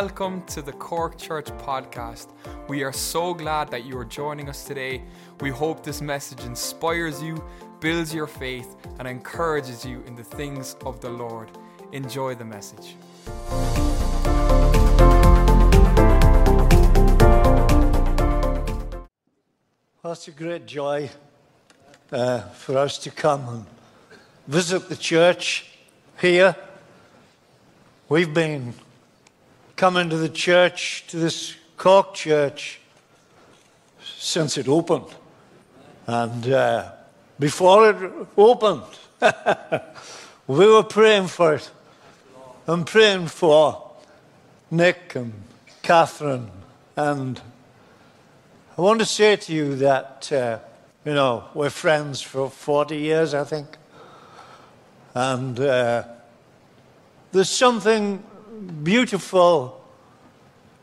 welcome to the Cork Church podcast. We are so glad that you are joining us today. We hope this message inspires you, builds your faith, and encourages you in the things of the Lord. Enjoy the message. Well, it's a great joy uh, for us to come and visit the church here. We've been coming into the church, to this Cork church, since it opened. And uh, before it opened, we were praying for it. I'm praying for Nick and Catherine. And I want to say to you that, uh, you know, we're friends for 40 years, I think. And uh, there's something beautiful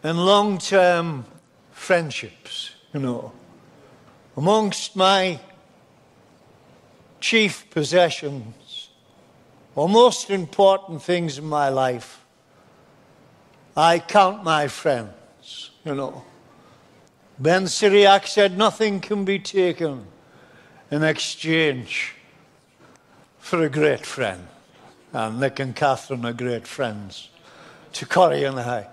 and long term friendships, you know. Amongst my chief possessions, or most important things in my life, I count my friends, you know. Ben Sirach said, Nothing can be taken in exchange for a great friend. And Nick and Catherine are great friends to Corrie and I.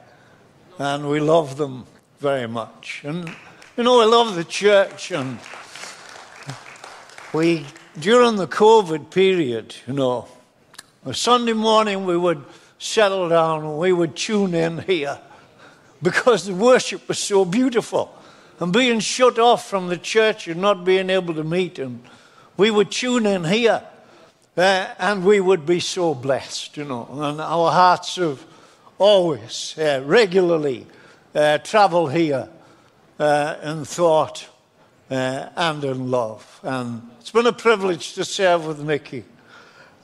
And we love them very much. And, you know, we love the church. And we, during the COVID period, you know, a Sunday morning we would settle down and we would tune in here because the worship was so beautiful. And being shut off from the church and not being able to meet, and we would tune in here uh, and we would be so blessed, you know. And our hearts have always, uh, regularly uh, travel here uh, in thought uh, and in love. And it's been a privilege to serve with Nicky.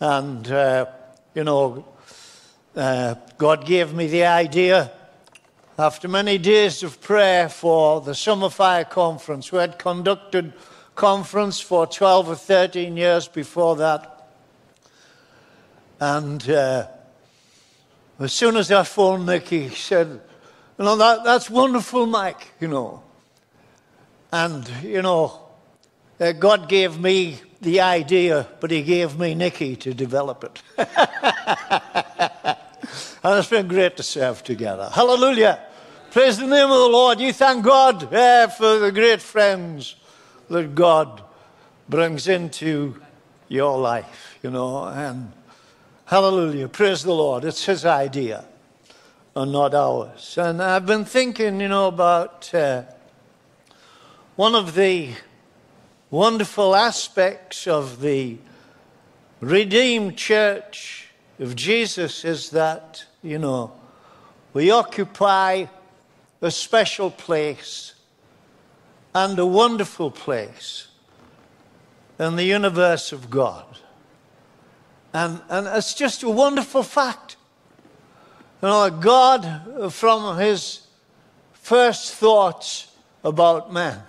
And, uh, you know, God gave me the idea after many days of prayer for the Summer Fire Conference. We had conducted conference for 12 or 13 years before that. And uh, as soon as I phoned Nicky, he said, You know, that, that's wonderful, Mike, you know. And, you know, uh, God gave me the idea, but He gave me Nicky to develop it. and it's been great to serve together. Hallelujah. Praise the name of the Lord. You thank God uh, for the great friends that God brings into your life, you know, and Hallelujah. Praise the Lord. It's His idea and not ours. And I've been thinking, you know, about uh, one of the wonderful aspects of the redeemed church of Jesus is that, you know, we occupy a special place and a wonderful place in the universe of God. And, and it's just a wonderful fact. You know, God, from his first thoughts about man,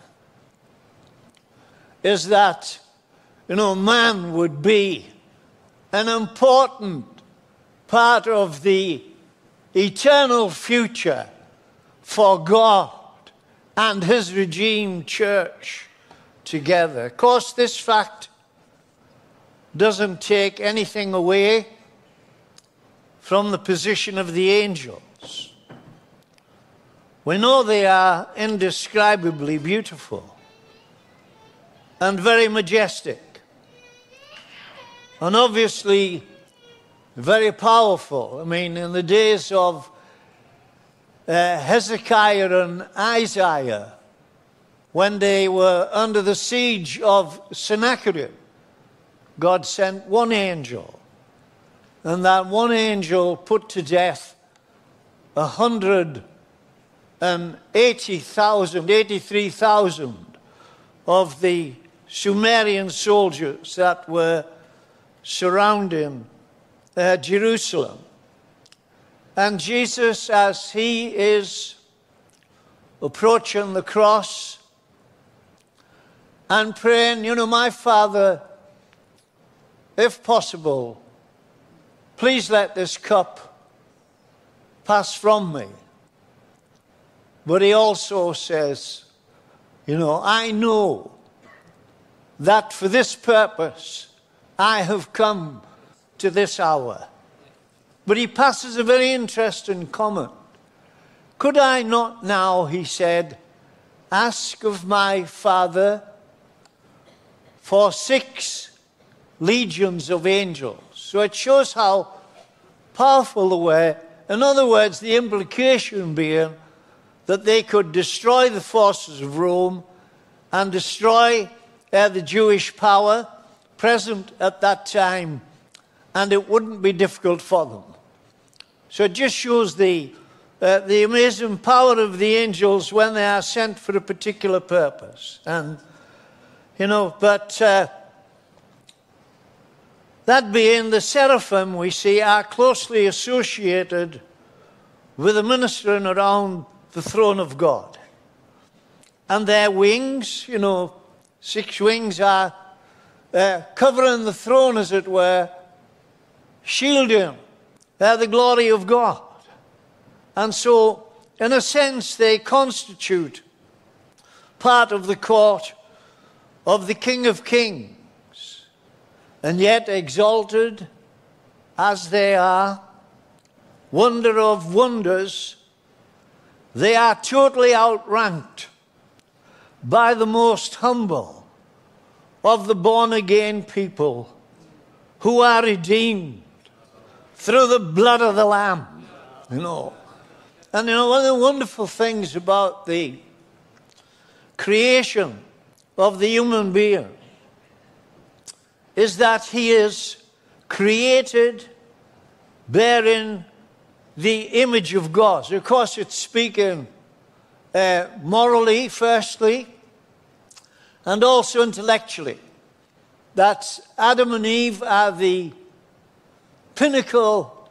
is that, you know, man would be an important part of the eternal future for God and his redeemed church together. Of course, this fact doesn't take anything away from the position of the angels. We know they are indescribably beautiful and very majestic, and obviously very powerful. I mean, in the days of uh, Hezekiah and Isaiah, when they were under the siege of Sennacherib, God sent one angel, and that one angel put to death a hundred and eighty thousand, eighty-three thousand of the Sumerian soldiers that were surrounding uh, Jerusalem. And Jesus, as he is approaching the cross and praying, you know, my Father if possible, please let this cup pass from me. But he also says, you know, I know that for this purpose I have come to this hour. But he passes a very interesting comment. Could I not now, he said, ask of my Father for six legions of angels? So it shows how powerful they were. In other words, the implication being that they could destroy the forces of Rome and destroy uh, the Jewish power present at that time, and it wouldn't be difficult for them. So it just shows the, uh, the amazing power of the angels when they are sent for a particular purpose. And, you know, but uh, that being the seraphim, we see, are closely associated with the ministering around the throne of God. And their wings, you know, six wings are uh, covering the throne, as it were, shielding uh, the glory of God. And so, in a sense, they constitute part of the court of the King of Kings. And yet, exalted as they are, wonder of wonders, they are totally outranked by the most humble of the born again people who are redeemed through the blood of the Lamb. You know. And you know, one of the wonderful things about the creation of the human being is that he is created bearing the image of God. So of course, it's speaking uh, morally, firstly, and also intellectually. That Adam and Eve are the pinnacle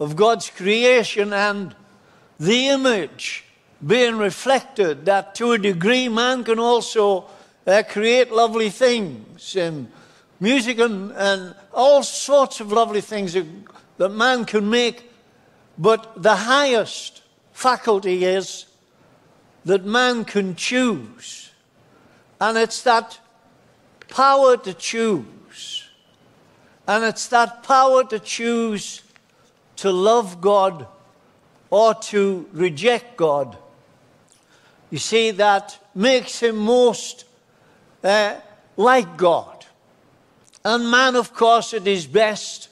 of God's creation and the image being reflected, that to a degree man can also uh, create lovely things and music and, and all sorts of lovely things that, that man can make but the highest faculty is that man can choose. And it's that power to choose. And it's that power to choose to love God or to reject God. You see, that makes him most uh, like God. And man, of course, at his best,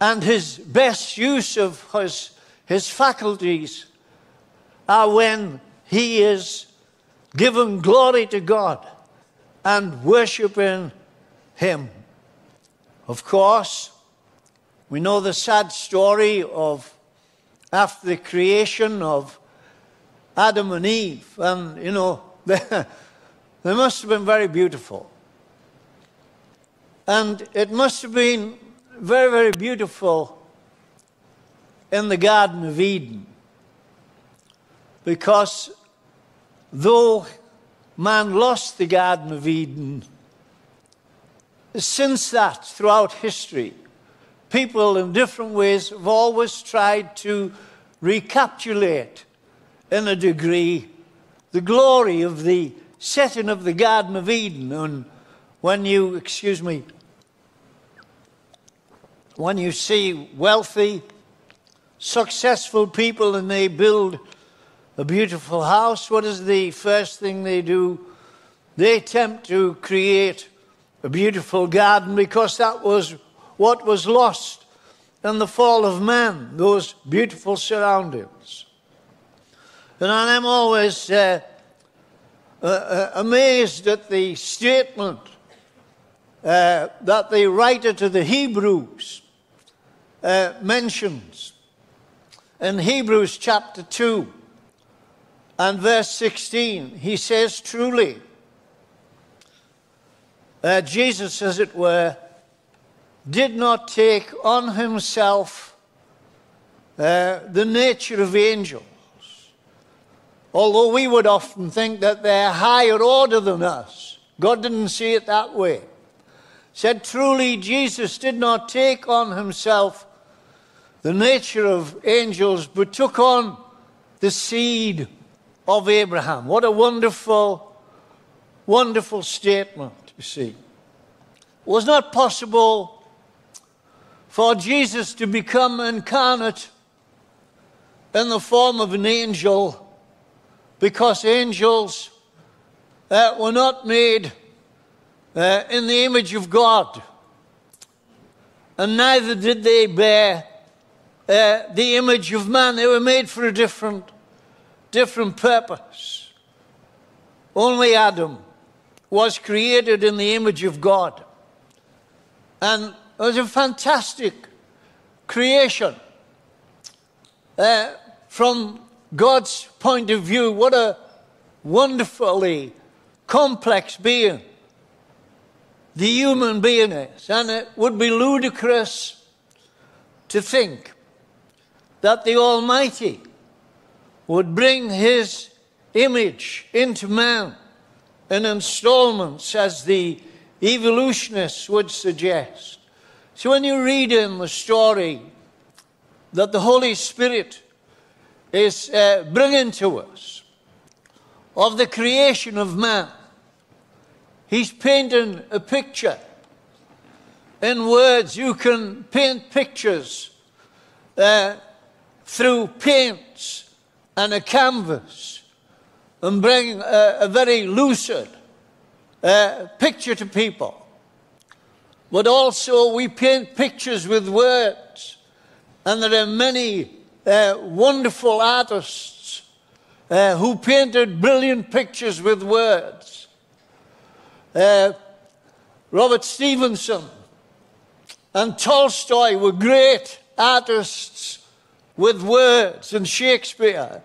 and his best use of his, his faculties are when he is giving glory to God and worshiping him. Of course, we know the sad story of after the creation of Adam and Eve. And, you know, they, they must have been very beautiful. And it must have been very, very beautiful in the Garden of Eden. Because though man lost the Garden of Eden, since that, throughout history, people in different ways have always tried to recapitulate, in a degree, the glory of the setting of the Garden of Eden. And when you, excuse me, when you see wealthy, successful people and they build a beautiful house, what is the first thing they do? They attempt to create a beautiful garden because that was what was lost in the fall of man, those beautiful surroundings. And I'm always uh, uh, uh amazed at the statement uh, that the writer to the Hebrews uh, mentions in Hebrews chapter 2 and verse 16. He says, Truly, uh, Jesus, as it were, did not take on himself uh, the nature of angels. Although we would often think that they're higher order than us, God didn't see it that way. Said truly, Jesus did not take on himself the nature of angels, but took on the seed of Abraham. What a wonderful, wonderful statement, you see. It was not possible for Jesus to become incarnate in the form of an angel because angels uh, were not made uh, in the image of God, and neither did they bear uh, the image of man. They were made for a different, different purpose. Only Adam was created in the image of God. And it was a fantastic creation. Uh, from God's point of view, what a wonderfully complex being the human being is. And it would be ludicrous to think that the Almighty would bring His image into man in installments, as the evolutionists would suggest. So when you read in the story that the Holy Spirit is uh, bringing to us of the creation of man. He's painting a picture. In words, you can paint pictures uh, through paints and a canvas and bring a, a very lucid uh, picture to people. But also, we paint pictures with words, and there are many uh, wonderful artists uh, who painted brilliant pictures with words. Uh, Robert Stevenson and Tolstoy were great artists with words, and Shakespeare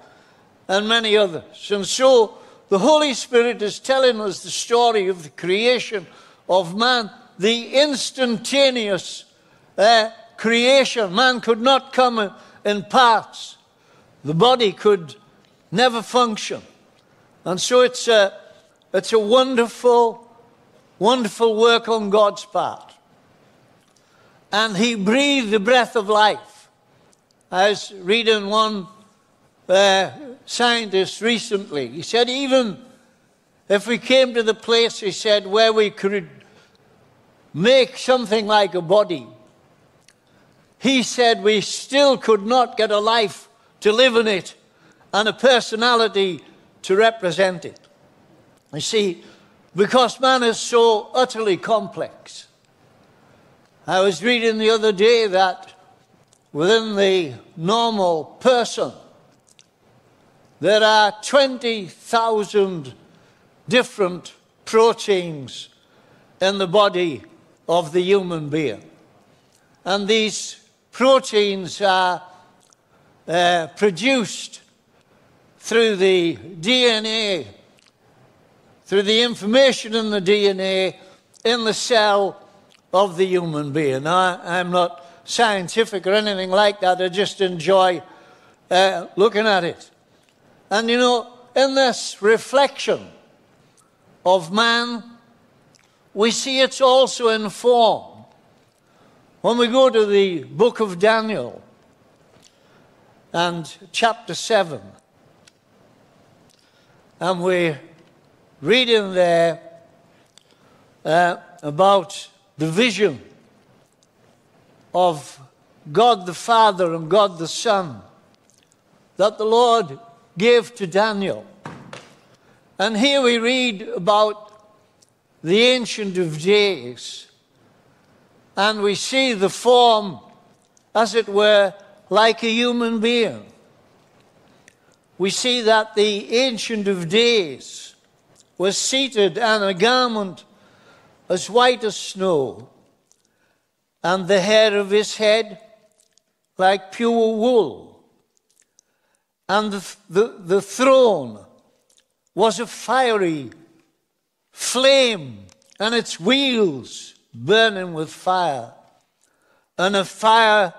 and many others. And so the Holy Spirit is telling us the story of the creation of man, the instantaneous uh, creation. Man could not come in parts. The body could never function. And so it's a, it's a wonderful, wonderful work on God's part. And He breathed the breath of life. I was reading one uh, scientist recently. He said, even if we came to the place, he said, where we could make something like a body, he said we still could not get a life to live in it and a personality to represent it. You see, because man is so utterly complex. I was reading the other day that within the normal person, there are 20,000 different proteins in the body of the human being. And these proteins are uh, produced through the DNA, through the information in the DNA in the cell of the human being. I, am not scientific or anything like that, I just enjoy uh, looking at it. And you know, in this reflection of man, we see it's also in form when we go to the book of Daniel and chapter 7, and we read in there uh, about the vision of God the Father and God the Son that the Lord gave to Daniel. And here we read about the Ancient of Days and we see the form, as it were, like a human being. We see that the Ancient of Days was seated on a garment as white as snow, and the hair of his head like pure wool. And the, the, the throne was a fiery flame, and its wheels burning with fire. And a fire,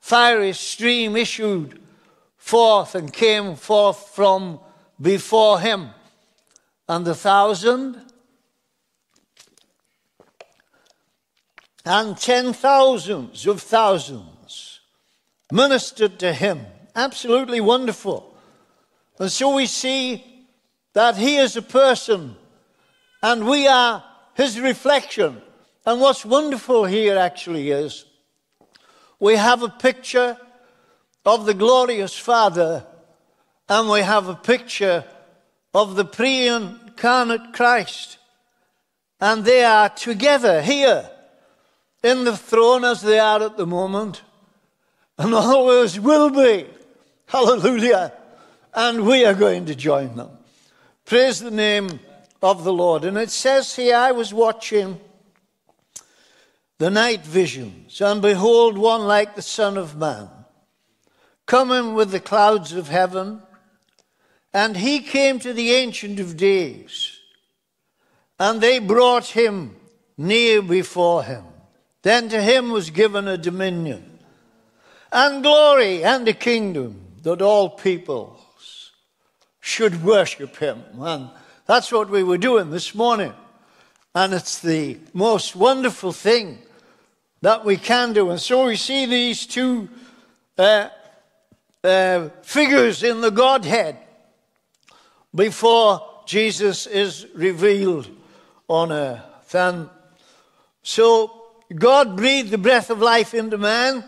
fiery stream issued forth and came forth from before him. And the thousand and ten thousands of thousands ministered to him. Absolutely wonderful And so we see that he is a person and we are his reflection. And what's wonderful here actually is we have a picture of the glorious Father and we have a picture of the pre incarnate Christ. And they are together here in the throne as they are at the moment and always will be. Hallelujah. And we are going to join them. Praise the name of the Lord. And it says here, I was watching the night visions, and behold, one like the Son of Man, coming with the clouds of heaven. And he came to the Ancient of Days, and they brought him near before him. Then to him was given a dominion, and glory, and a kingdom, that all peoples should worship him. And that's what we were doing this morning. And it's the most wonderful thing that we can do. And so we see these two uh, uh, figures in the Godhead before Jesus is revealed on earth. And so God breathed the breath of life into man,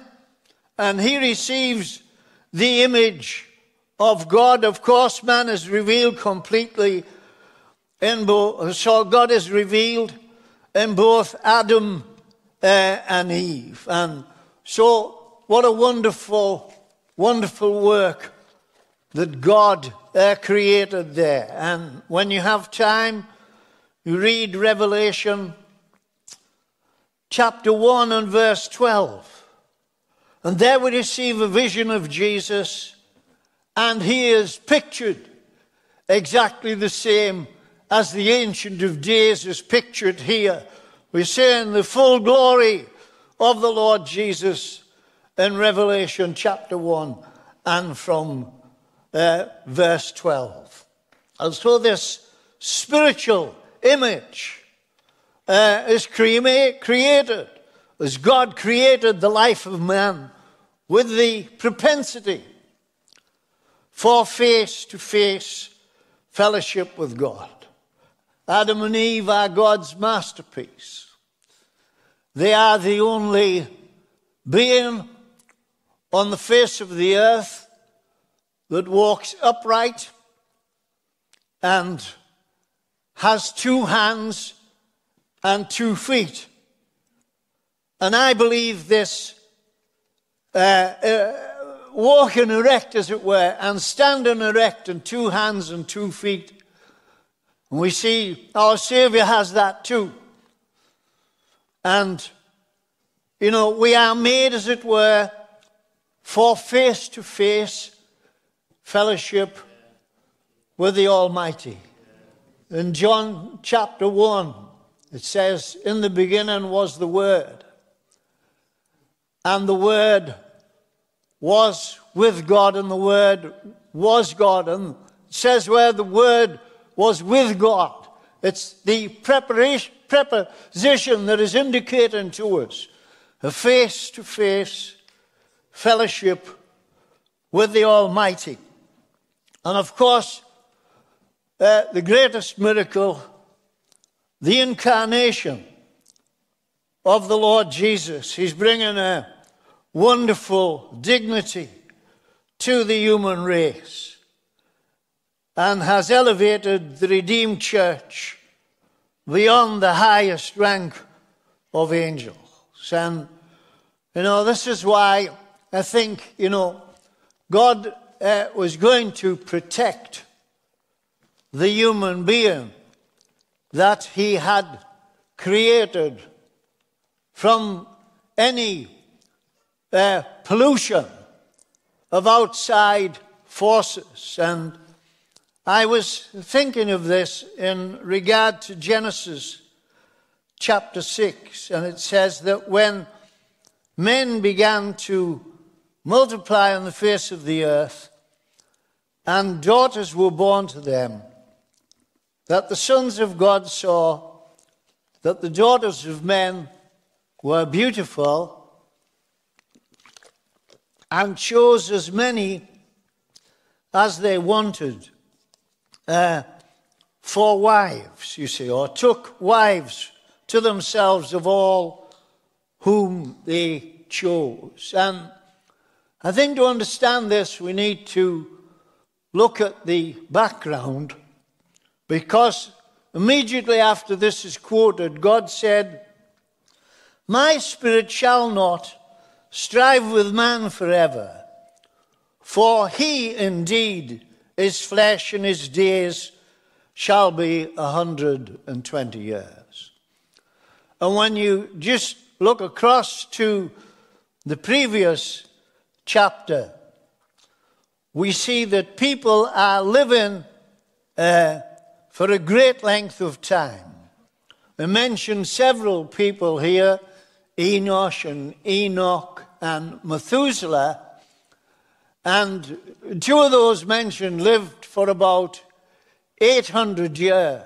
and he receives the image of God. Of course, man is revealed completely in both, so God is revealed in both Adam uh, and Eve. And so, what a wonderful, wonderful work that God uh, created there. And when you have time, you read Revelation chapter 1 and verse 12. And there we receive a vision of Jesus, and he is pictured exactly the same as the Ancient of Days is pictured here. We see in the full glory of the Lord Jesus in Revelation chapter 1 and from uh, verse 12. And so this spiritual image uh, is cre- created as God created the life of man with the propensity for face to face fellowship with God. Adam and Eve are God's masterpiece. They are the only being on the face of the earth that walks upright and has two hands and two feet. And I believe this uh, uh, walking erect, as it were, and standing erect and two hands and two feet. And we see our Savior has that too. And, you know, we are made, as it were, for face to face fellowship with the Almighty. In John chapter 1, it says, In the beginning was the Word, and the Word was with God, and the Word was God. And it says where the Word was with God. It's the preposition that is indicating to us a face to face fellowship with the Almighty. And of course, uh, the greatest miracle, the incarnation of the Lord Jesus. He's bringing a wonderful dignity to the human race and has elevated the redeemed church beyond the highest rank of angels. And, you know, this is why I think, you know, God uh, was going to protect the human being that He had created from any uh, pollution of outside forces. And I was thinking of this in regard to Genesis chapter 6, and it says that when men began to multiply on the face of the earth, and daughters were born to them, that the sons of God saw that the daughters of men were beautiful and chose as many as they wanted uh, for wives, you see, or took wives to themselves of all whom they chose. And I think to understand this, we need to look at the background because immediately after this is quoted, God said, My spirit shall not strive with man forever, for he indeed is flesh and his days shall be a hundred and twenty years. And when you just look across to the previous chapter, we see that people are living uh, for a great length of time. We mention several people here Enosh and Enoch and Methuselah. And two of those mentioned lived for about 800 years.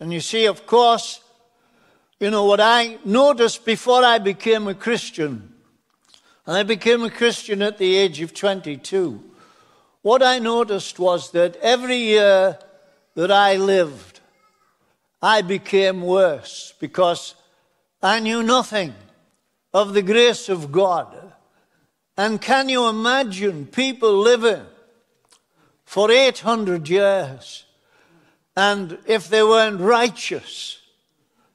And you see, of course, you know, what I noticed before I became a Christian, and I became a Christian at the age of 22, what I noticed was that every year that I lived, I became worse because I knew nothing of the grace of God. And can you imagine people living for 800 years and if they weren't righteous,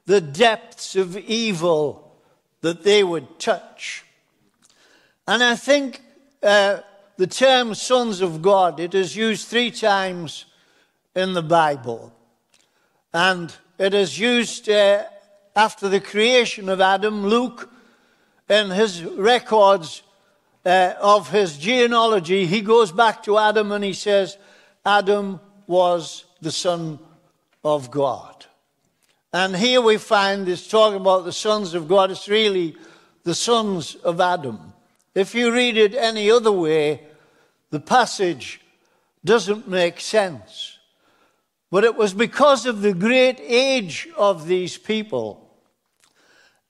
the depths of evil that they would touch. And I think uh, the term sons of God, it is used three times in the Bible. And it is used uh, after the creation of Adam. Luke, in his records uh, of his genealogy, he goes back to Adam and he says, Adam was the Son of God. And here we find this talking about the sons of God. It's really the sons of Adam. If you read it any other way, the passage doesn't make sense. But it was because of the great age of these people,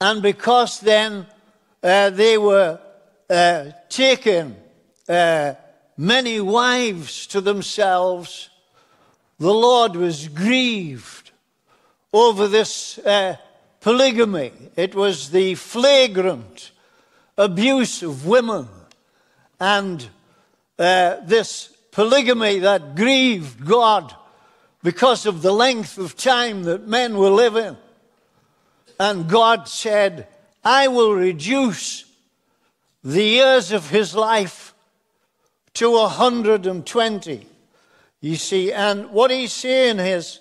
and because then uh, they were uh, taking uh, many wives to themselves the Lord was grieved over this uh, polygamy. It was the flagrant abuse of women and uh, this polygamy that grieved God because of the length of time that men were living. And God said, I will reduce the years of his life to 120. You see, and what he's saying is,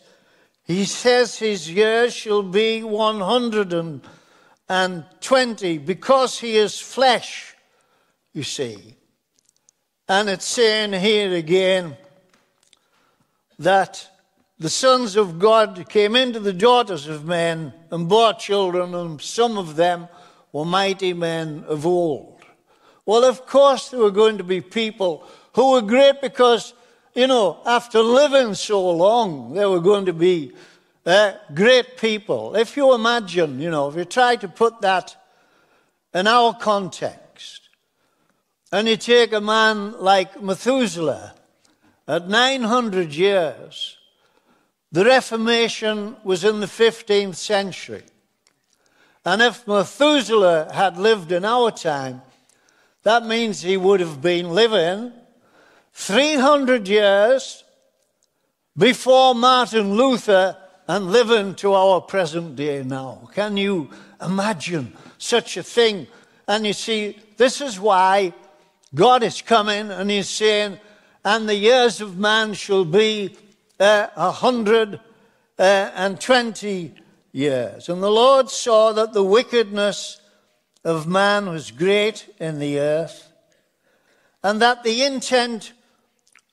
he says his years shall be 120 because he is flesh, you see. And it's saying here again that the sons of God came into the daughters of men and bore children, and some of them were mighty men of old. Well, of course, there were going to be people who were great because you know, after living so long, they were going to be uh, great people. If you imagine, you know, if you try to put that in our context, and you take a man like Methuselah at 900 years, the Reformation was in the 15th century. And if Methuselah had lived in our time, that means he would have been living 300 years before Martin Luther and living to our present day now. Can you imagine such a thing? And you see, this is why God is coming and He's saying, and the years of man shall be uh, a uh, hundred uh, and twenty years. And the Lord saw that the wickedness of man was great in the earth, and that the intent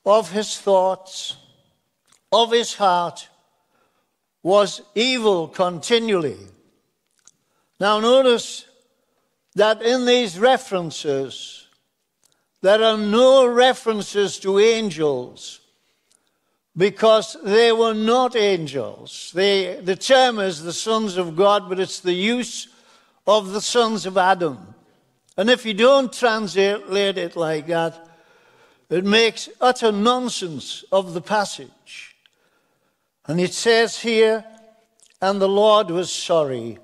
of his thoughts, of his heart, was evil continually. Now, notice that in these references, there are no references to angels because they were not angels. They, the term is the sons of God, but it's the use of the sons of Adam. And if you don't translate it like that, it makes utter nonsense of the passage. And it says here, and the Lord was sorry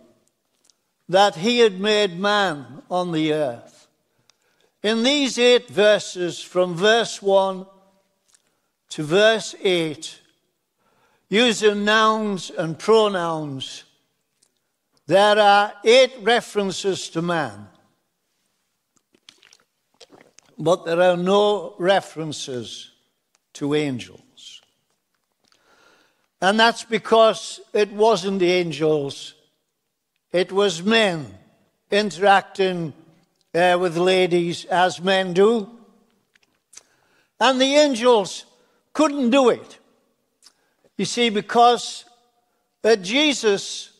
that he had made man on the earth. In these eight verses, from verse 1 to verse 8, using nouns and pronouns, there are eight references to man, but there are no references to angels. And that's because it wasn't the angels, it was men interacting uh, with ladies as men do. And the angels couldn't do it. You see, because uh, Jesus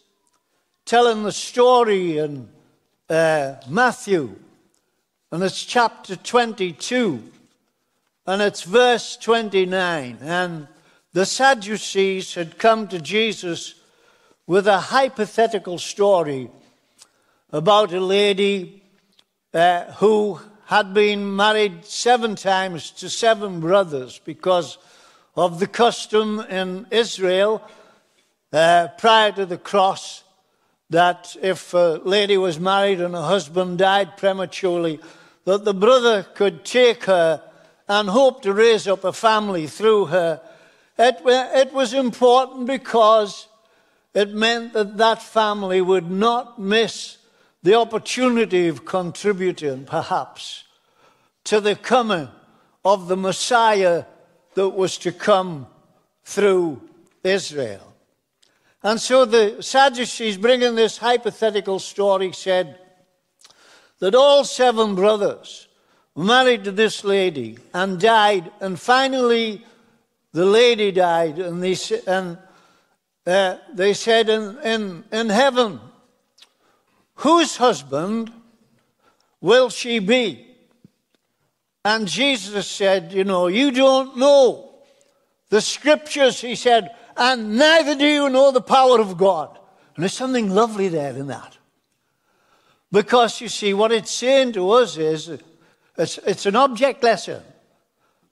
telling the story in uh, Matthew, and it's chapter 22, and it's verse 29. And the Sadducees had come to Jesus with a hypothetical story about a lady uh, who had been married seven times to seven brothers because of the custom in Israel uh, prior to the cross that if a lady was married and her husband died prematurely, that the brother could take her and hope to raise up a family through her. It, it was important because it meant that that family would not miss the opportunity of contributing, perhaps, to the coming of the Messiah that was to come through Israel. And so the Sadducees, bringing this hypothetical story, said that all seven brothers married to this lady and died, and finally the lady died, and they, and, uh, they said in, in, in heaven, Whose husband will she be? And Jesus said, You know, you don't know. The scriptures, he said, and neither do you know the power of God. And there's something lovely there in that. Because you see, what it's saying to us is it's, it's an object lesson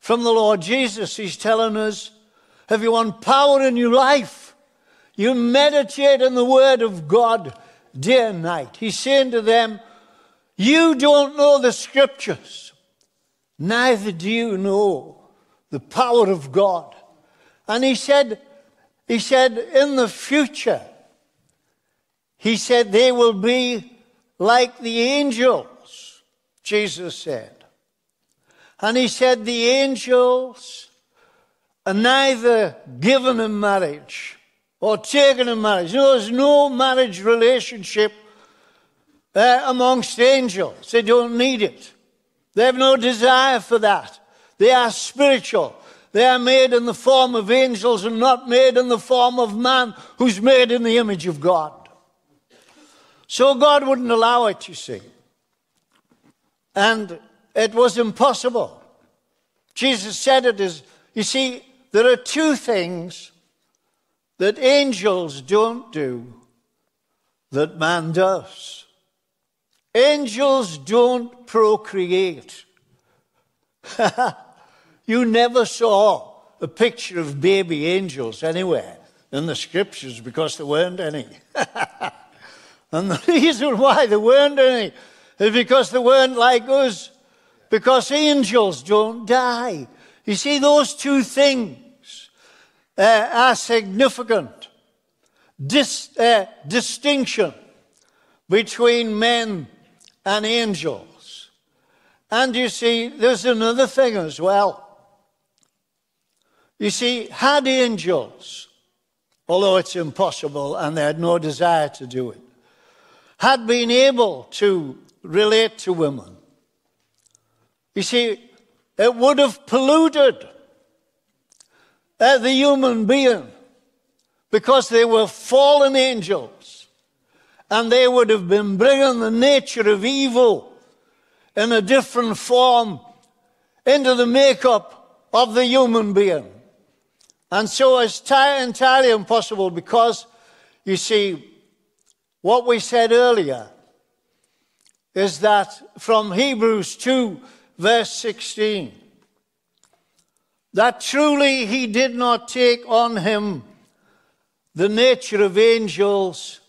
from the Lord Jesus. He's telling us have you want power in your life, you meditate on the Word of God day and night. He's saying to them, You don't know the Scriptures, neither do you know the power of God. And he said, he said, in the future, he said, they will be like the angels, Jesus said. And he said, the angels are neither given in marriage or taken in marriage. No, there's no marriage relationship uh, amongst angels. They don't need it. They have no desire for that. They are spiritual. They are made in the form of angels and not made in the form of man who's made in the image of God. So God wouldn't allow it, you see. And it was impossible. Jesus said it is, you see, there are two things that angels don't do that man does. Angels don't procreate. You never saw a picture of baby angels anywhere in the scriptures because there weren't any. and the reason why there weren't any is because they weren't like us, because angels don't die. You see, those two things uh, are significant. Dis, uh, distinction between men and angels. And you see, there's another thing as well. You see, had angels, although it's impossible and they had no desire to do it, had been able to relate to women, you see, it would have polluted the human being because they were fallen angels and they would have been bringing the nature of evil in a different form into the makeup of the human being. And so it's entirely impossible because, you see, what we said earlier is that from Hebrews 2, verse 16, that truly he did not take on him the nature of angels,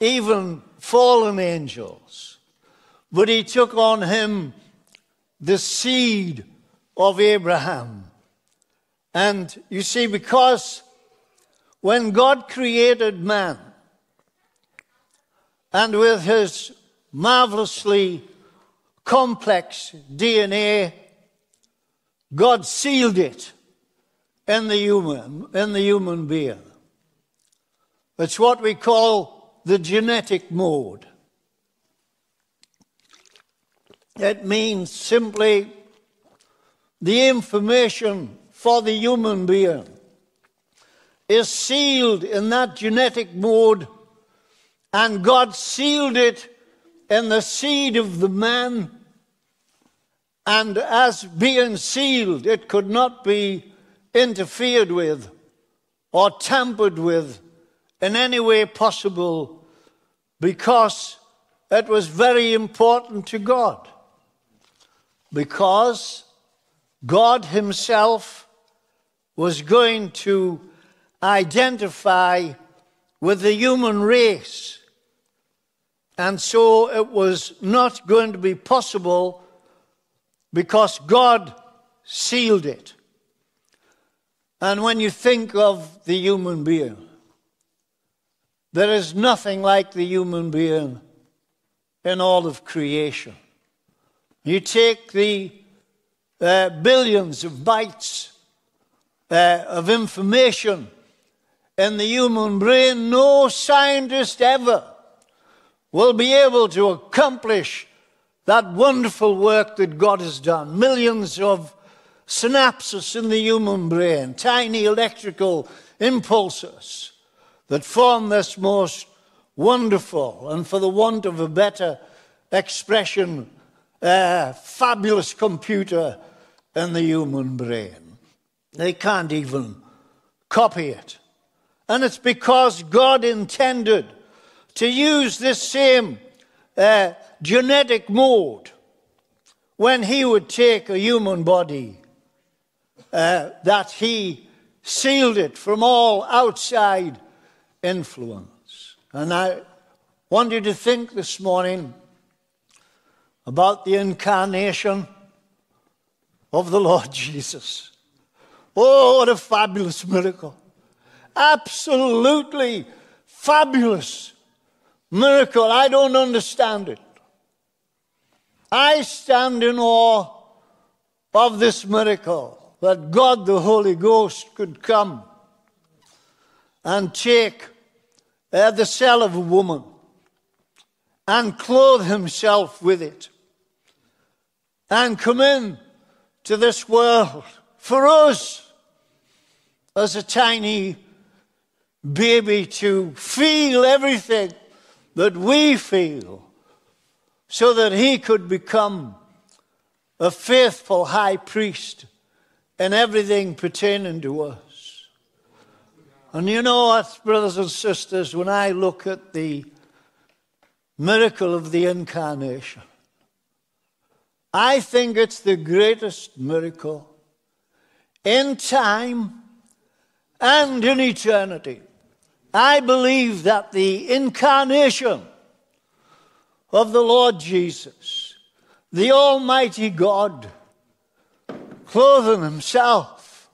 even fallen angels, but he took on him the seed of Abraham. And you see, because when God created man, and with his marvelously complex DNA, God sealed it in the human, in the human being. It's what we call the genetic mode. It means simply the information for the human being is sealed in that genetic mode, and God sealed it in the seed of the man and as being sealed, it could not be interfered with or tampered with in any way possible because it was very important to God. Because God Himself was going to identify with the human race. And so it was not going to be possible because God sealed it. And when you think of the human being, there is nothing like the human being in all of creation. You take the uh, billions of bytes uh, of information in the human brain, no scientist ever will be able to accomplish that wonderful work that God has done. Millions of synapses in the human brain, tiny electrical impulses that form this most wonderful, and for the want of a better expression, uh, fabulous computer in the human brain. They can't even copy it. And it's because God intended to use this same uh, genetic mode when he would take a human body, uh, that he sealed it from all outside influence. And I want you to think this morning about the incarnation of the Lord Jesus. Oh, what a fabulous miracle! Absolutely fabulous miracle. I don't understand it. I stand in awe of this miracle that God the Holy Ghost could come and take uh, the cell of a woman and clothe himself with it and come in to this world for us as a tiny baby to feel everything that we feel so that he could become a faithful high priest in everything pertaining to us. And you know what, brothers and sisters, when I look at the miracle of the incarnation, I think it's the greatest miracle in time and in eternity. I believe that the incarnation of the Lord Jesus, the Almighty God, clothing himself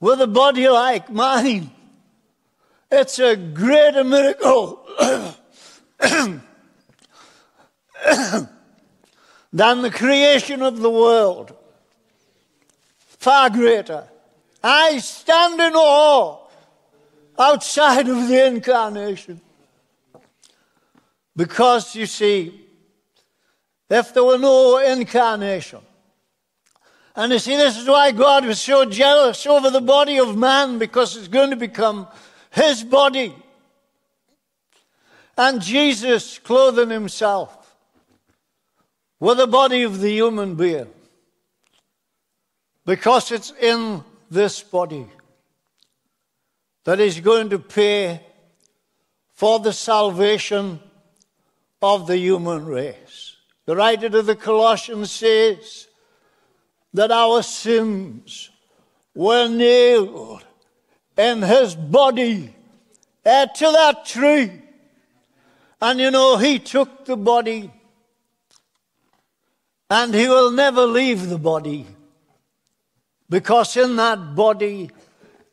with a body like mine. It's a greater miracle than the creation of the world. Far greater. I stand in awe outside of the incarnation. Because you see, if there were no incarnation, and you see, this is why God was so jealous over the body of man, because it's going to become his body. And Jesus clothing himself with the body of the human being, because it's in this body that he's going to pay for the salvation of the human race. The writer to the Colossians says that our sins were nailed in his body uh, to that tree. And you know, he took the body and he will never leave the body because in that body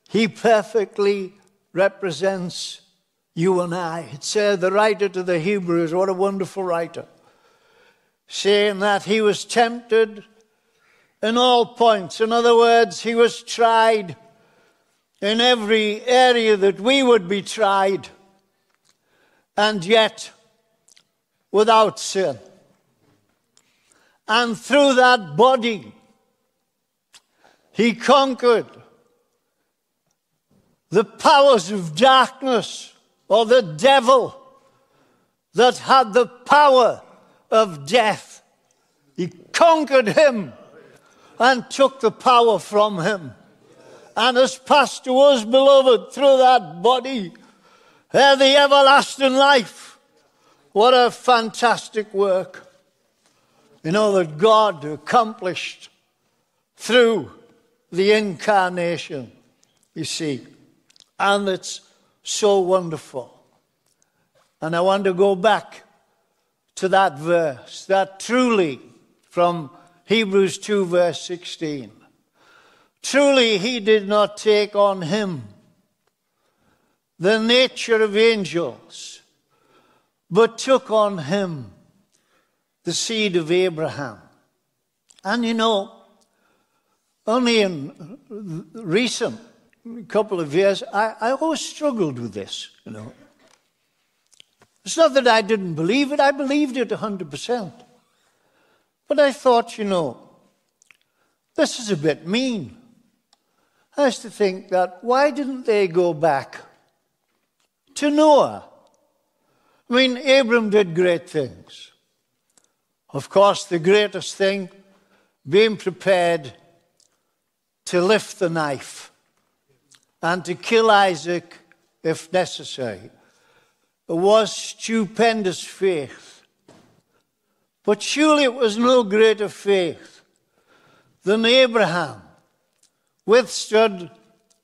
he perfectly represents you and I. It said the writer to the Hebrews, what a wonderful writer, saying that he was tempted in all points. In other words, he was tried in every area that we would be tried, and yet without sin. And through that body, he conquered the powers of darkness or the devil that had the power of death. He conquered him and took the power from him. And has passed to us, beloved, through that body, the everlasting life. What a fantastic work. You know, that God accomplished through the incarnation, you see. And it's so wonderful. And I want to go back to that verse, that truly from Hebrews 2, verse 16. Truly, he did not take on him the nature of angels, but took on him the seed of Abraham. And you know, only in recent couple of years, I, I always struggled with this, you know. It's not that I didn't believe it, I believed it 100%. But I thought, you know, this is a bit mean. I used to think that why didn't they go back to Noah? I mean, Abram did great things. Of course, the greatest thing, being prepared to lift the knife and to kill Isaac if necessary. It was stupendous faith. But surely it was no greater faith than Abraham withstood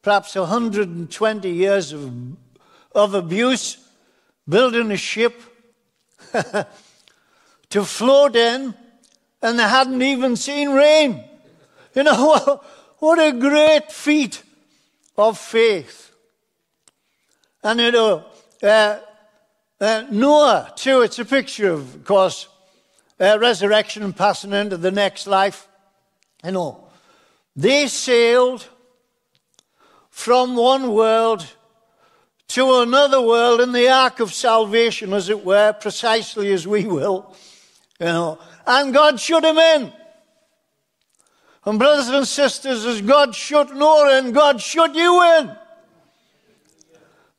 perhaps 120 years of, of abuse, building a ship to float in, and they hadn't even seen rain. You know, what a great feat of faith. And you know, uh, uh, Noah, too, it's a picture of, of course, uh, resurrection and passing into the next life. You know, they sailed from one world to another world in the ark of salvation, as it were, precisely as we will. You know, and God shut him in. And brothers and sisters, as God shut Noah in, God shut you in.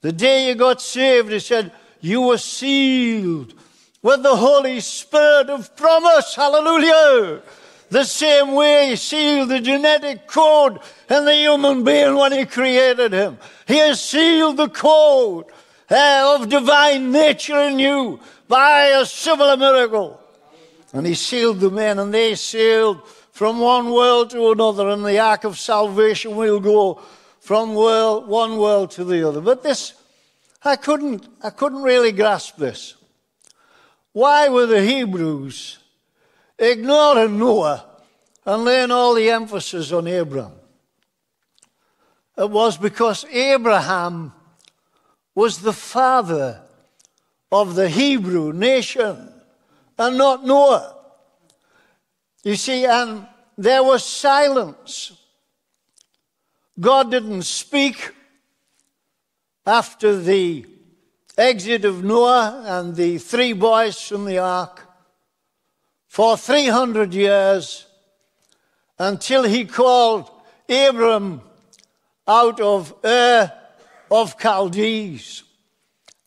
The day you got saved, He said, you were sealed with the Holy Spirit of promise. Hallelujah. The same way He sealed the genetic code in the human being when He created him. He has sealed the code uh, of divine nature in you by a similar miracle. And He sealed the men, and they sealed from one world to another, and the ark of salvation will go from world, one world to the other. But this, I couldn't, I couldn't really grasp this. Why were the Hebrews ignoring Noah and laying all the emphasis on Abraham? It was because Abraham was the father of the Hebrew nation and not Noah. You see, and there was silence. God didn't speak after the exit of Noah and the three boys from the ark for 300 years until he called Abram out of Ur of Chaldees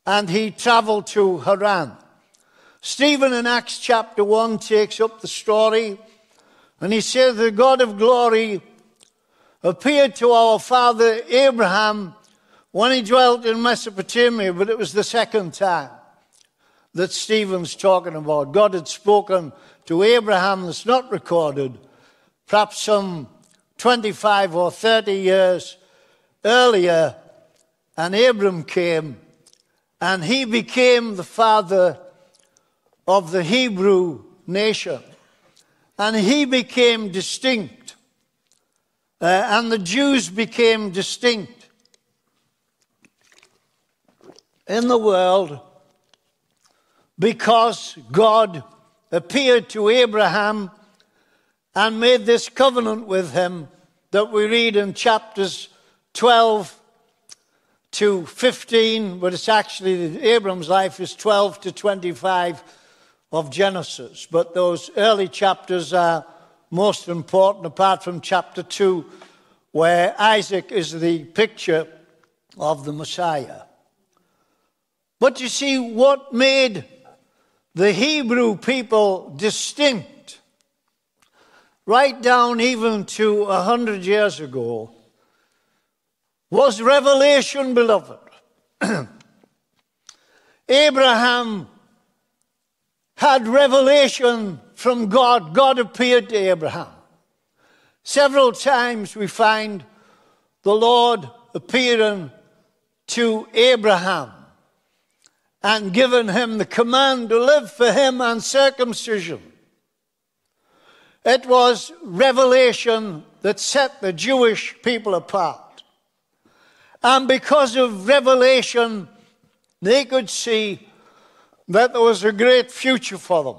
and he traveled to Haran. Stephen in Acts chapter 1 takes up the story and he says, The God of glory appeared to our father Abraham when he dwelt in Mesopotamia, but it was the second time that Stephen's talking about. God had spoken to Abraham, that's not recorded, perhaps some 25 or 30 years earlier, and Abram came, and he became the father of the Hebrew nation. And he became distinct, uh, and the Jews became distinct. In the world because God appeared to Abraham and made this covenant with him that we read in chapters 12 to 15, but it's actually Abram's life is 12 to 25 of Genesis. But those early chapters are most important, apart from chapter 2, where Isaac is the picture of the Messiah. But you see, what made the Hebrew people distinct, right down even to a hundred years ago, was revelation, beloved. Abraham had revelation from God. God appeared to Abraham. Several times we find the Lord appearing to Abraham and giving him the command to live for him and circumcision. It was revelation that set the Jewish people apart. And because of revelation, they could see that there was a great future for them.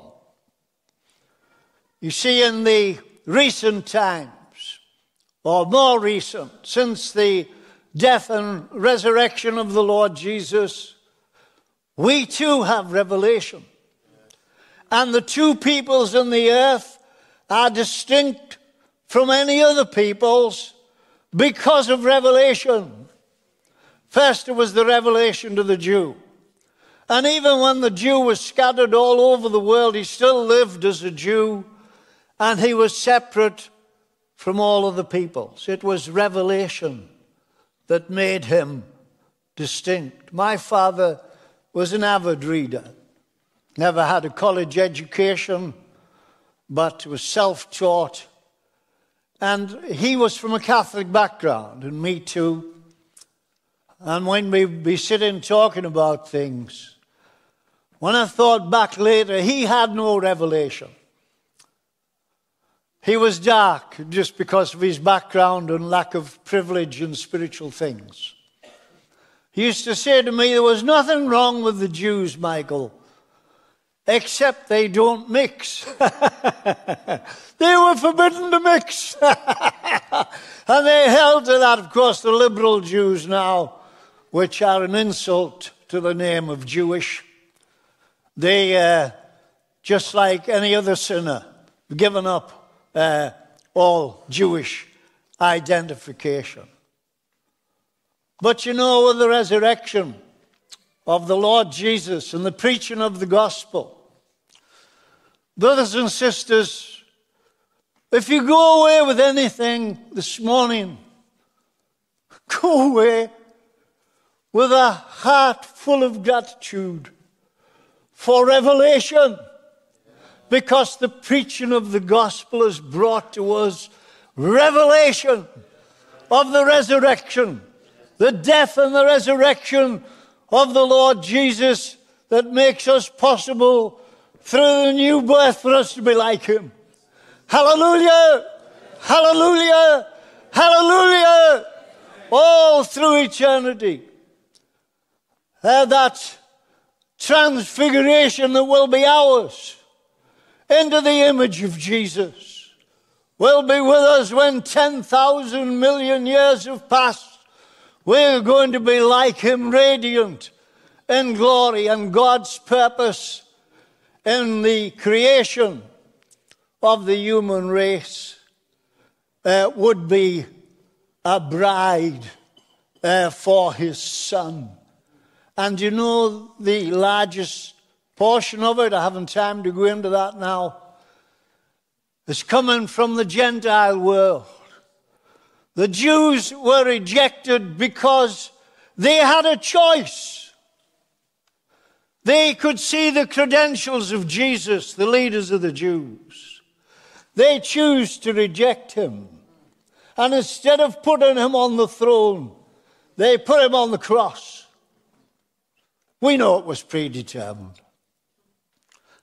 You see, in the recent times, or more recent, since the death and resurrection of the Lord Jesus, we too have revelation. And the two peoples in the earth are distinct from any other peoples because of revelation. First, it was the revelation to the Jew. And even when the Jew was scattered all over the world, he still lived as a Jew and he was separate from all of the peoples. It was revelation that made him distinct. My father was an avid reader, never had a college education, but was self taught. And he was from a Catholic background, and me too. And when we'd be sitting talking about things, when I thought back later, he had no revelation. He was dark just because of his background and lack of privilege in spiritual things. He used to say to me, There was nothing wrong with the Jews, Michael, except they don't mix. they were forbidden to mix. and they held to that, of course, the liberal Jews now, which are an insult to the name of Jewish. They, uh, just like any other sinner, given up uh, all Jewish identification. But you know, with the resurrection of the Lord Jesus and the preaching of the gospel, brothers and sisters, if you go away with anything this morning, go away with a heart full of gratitude for revelation because the preaching of the gospel has brought to us revelation of the resurrection, the death and the resurrection of the Lord Jesus that makes us possible through the new birth for us to be like him. Hallelujah! Hallelujah! Hallelujah! All through eternity. Uh, that transfiguration that will be ours into the image of Jesus will be with us when 10,000 million years have passed. We're going to be like him, radiant in glory and God's purpose in the creation of the human race uh, would be a bride uh, for his son. And you know the largest portion of it, I haven't time to go into that now, is coming from the Gentile world. The Jews were rejected because they had a choice. They could see the credentials of Jesus, the leaders of the Jews. They choose to reject him. And instead of putting him on the throne, they put him on the cross. We know it was predetermined.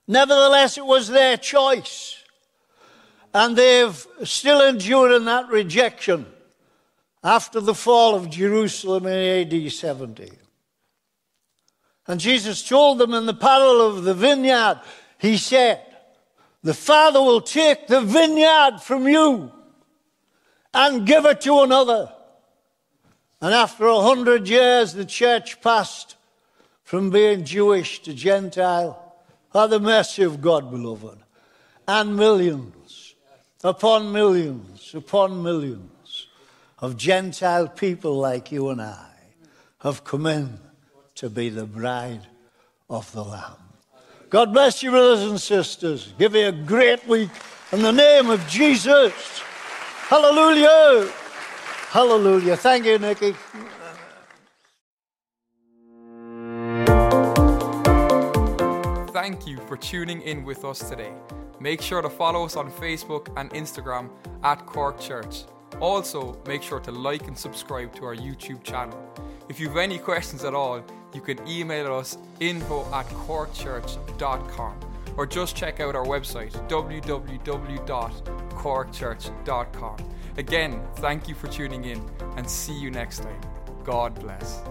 Nevertheless, it was their choice. And they've still enduring that rejection after the fall of Jerusalem in AD 70. And Jesus told them in the parable of the vineyard, He said, The Father will take the vineyard from you and give it to another. And after a hundred years, the church passed from being Jewish to Gentile. By the mercy of God, beloved. And millions upon millions upon millions of Gentile people like you and I have come in to be the bride of the Lamb. God bless you, brothers and sisters. Give you a great week in the name of Jesus. Hallelujah. Hallelujah. Thank you, Nicky. Thank you for tuning in with us today. Make sure to follow us on Facebook and Instagram at Cork Church. Also, make sure to like and subscribe to our YouTube channel. If you have any questions at all, you can email us info at corkchurch.com or just check out our website www.corkchurch.com. Again, thank you for tuning in and see you next time. God bless.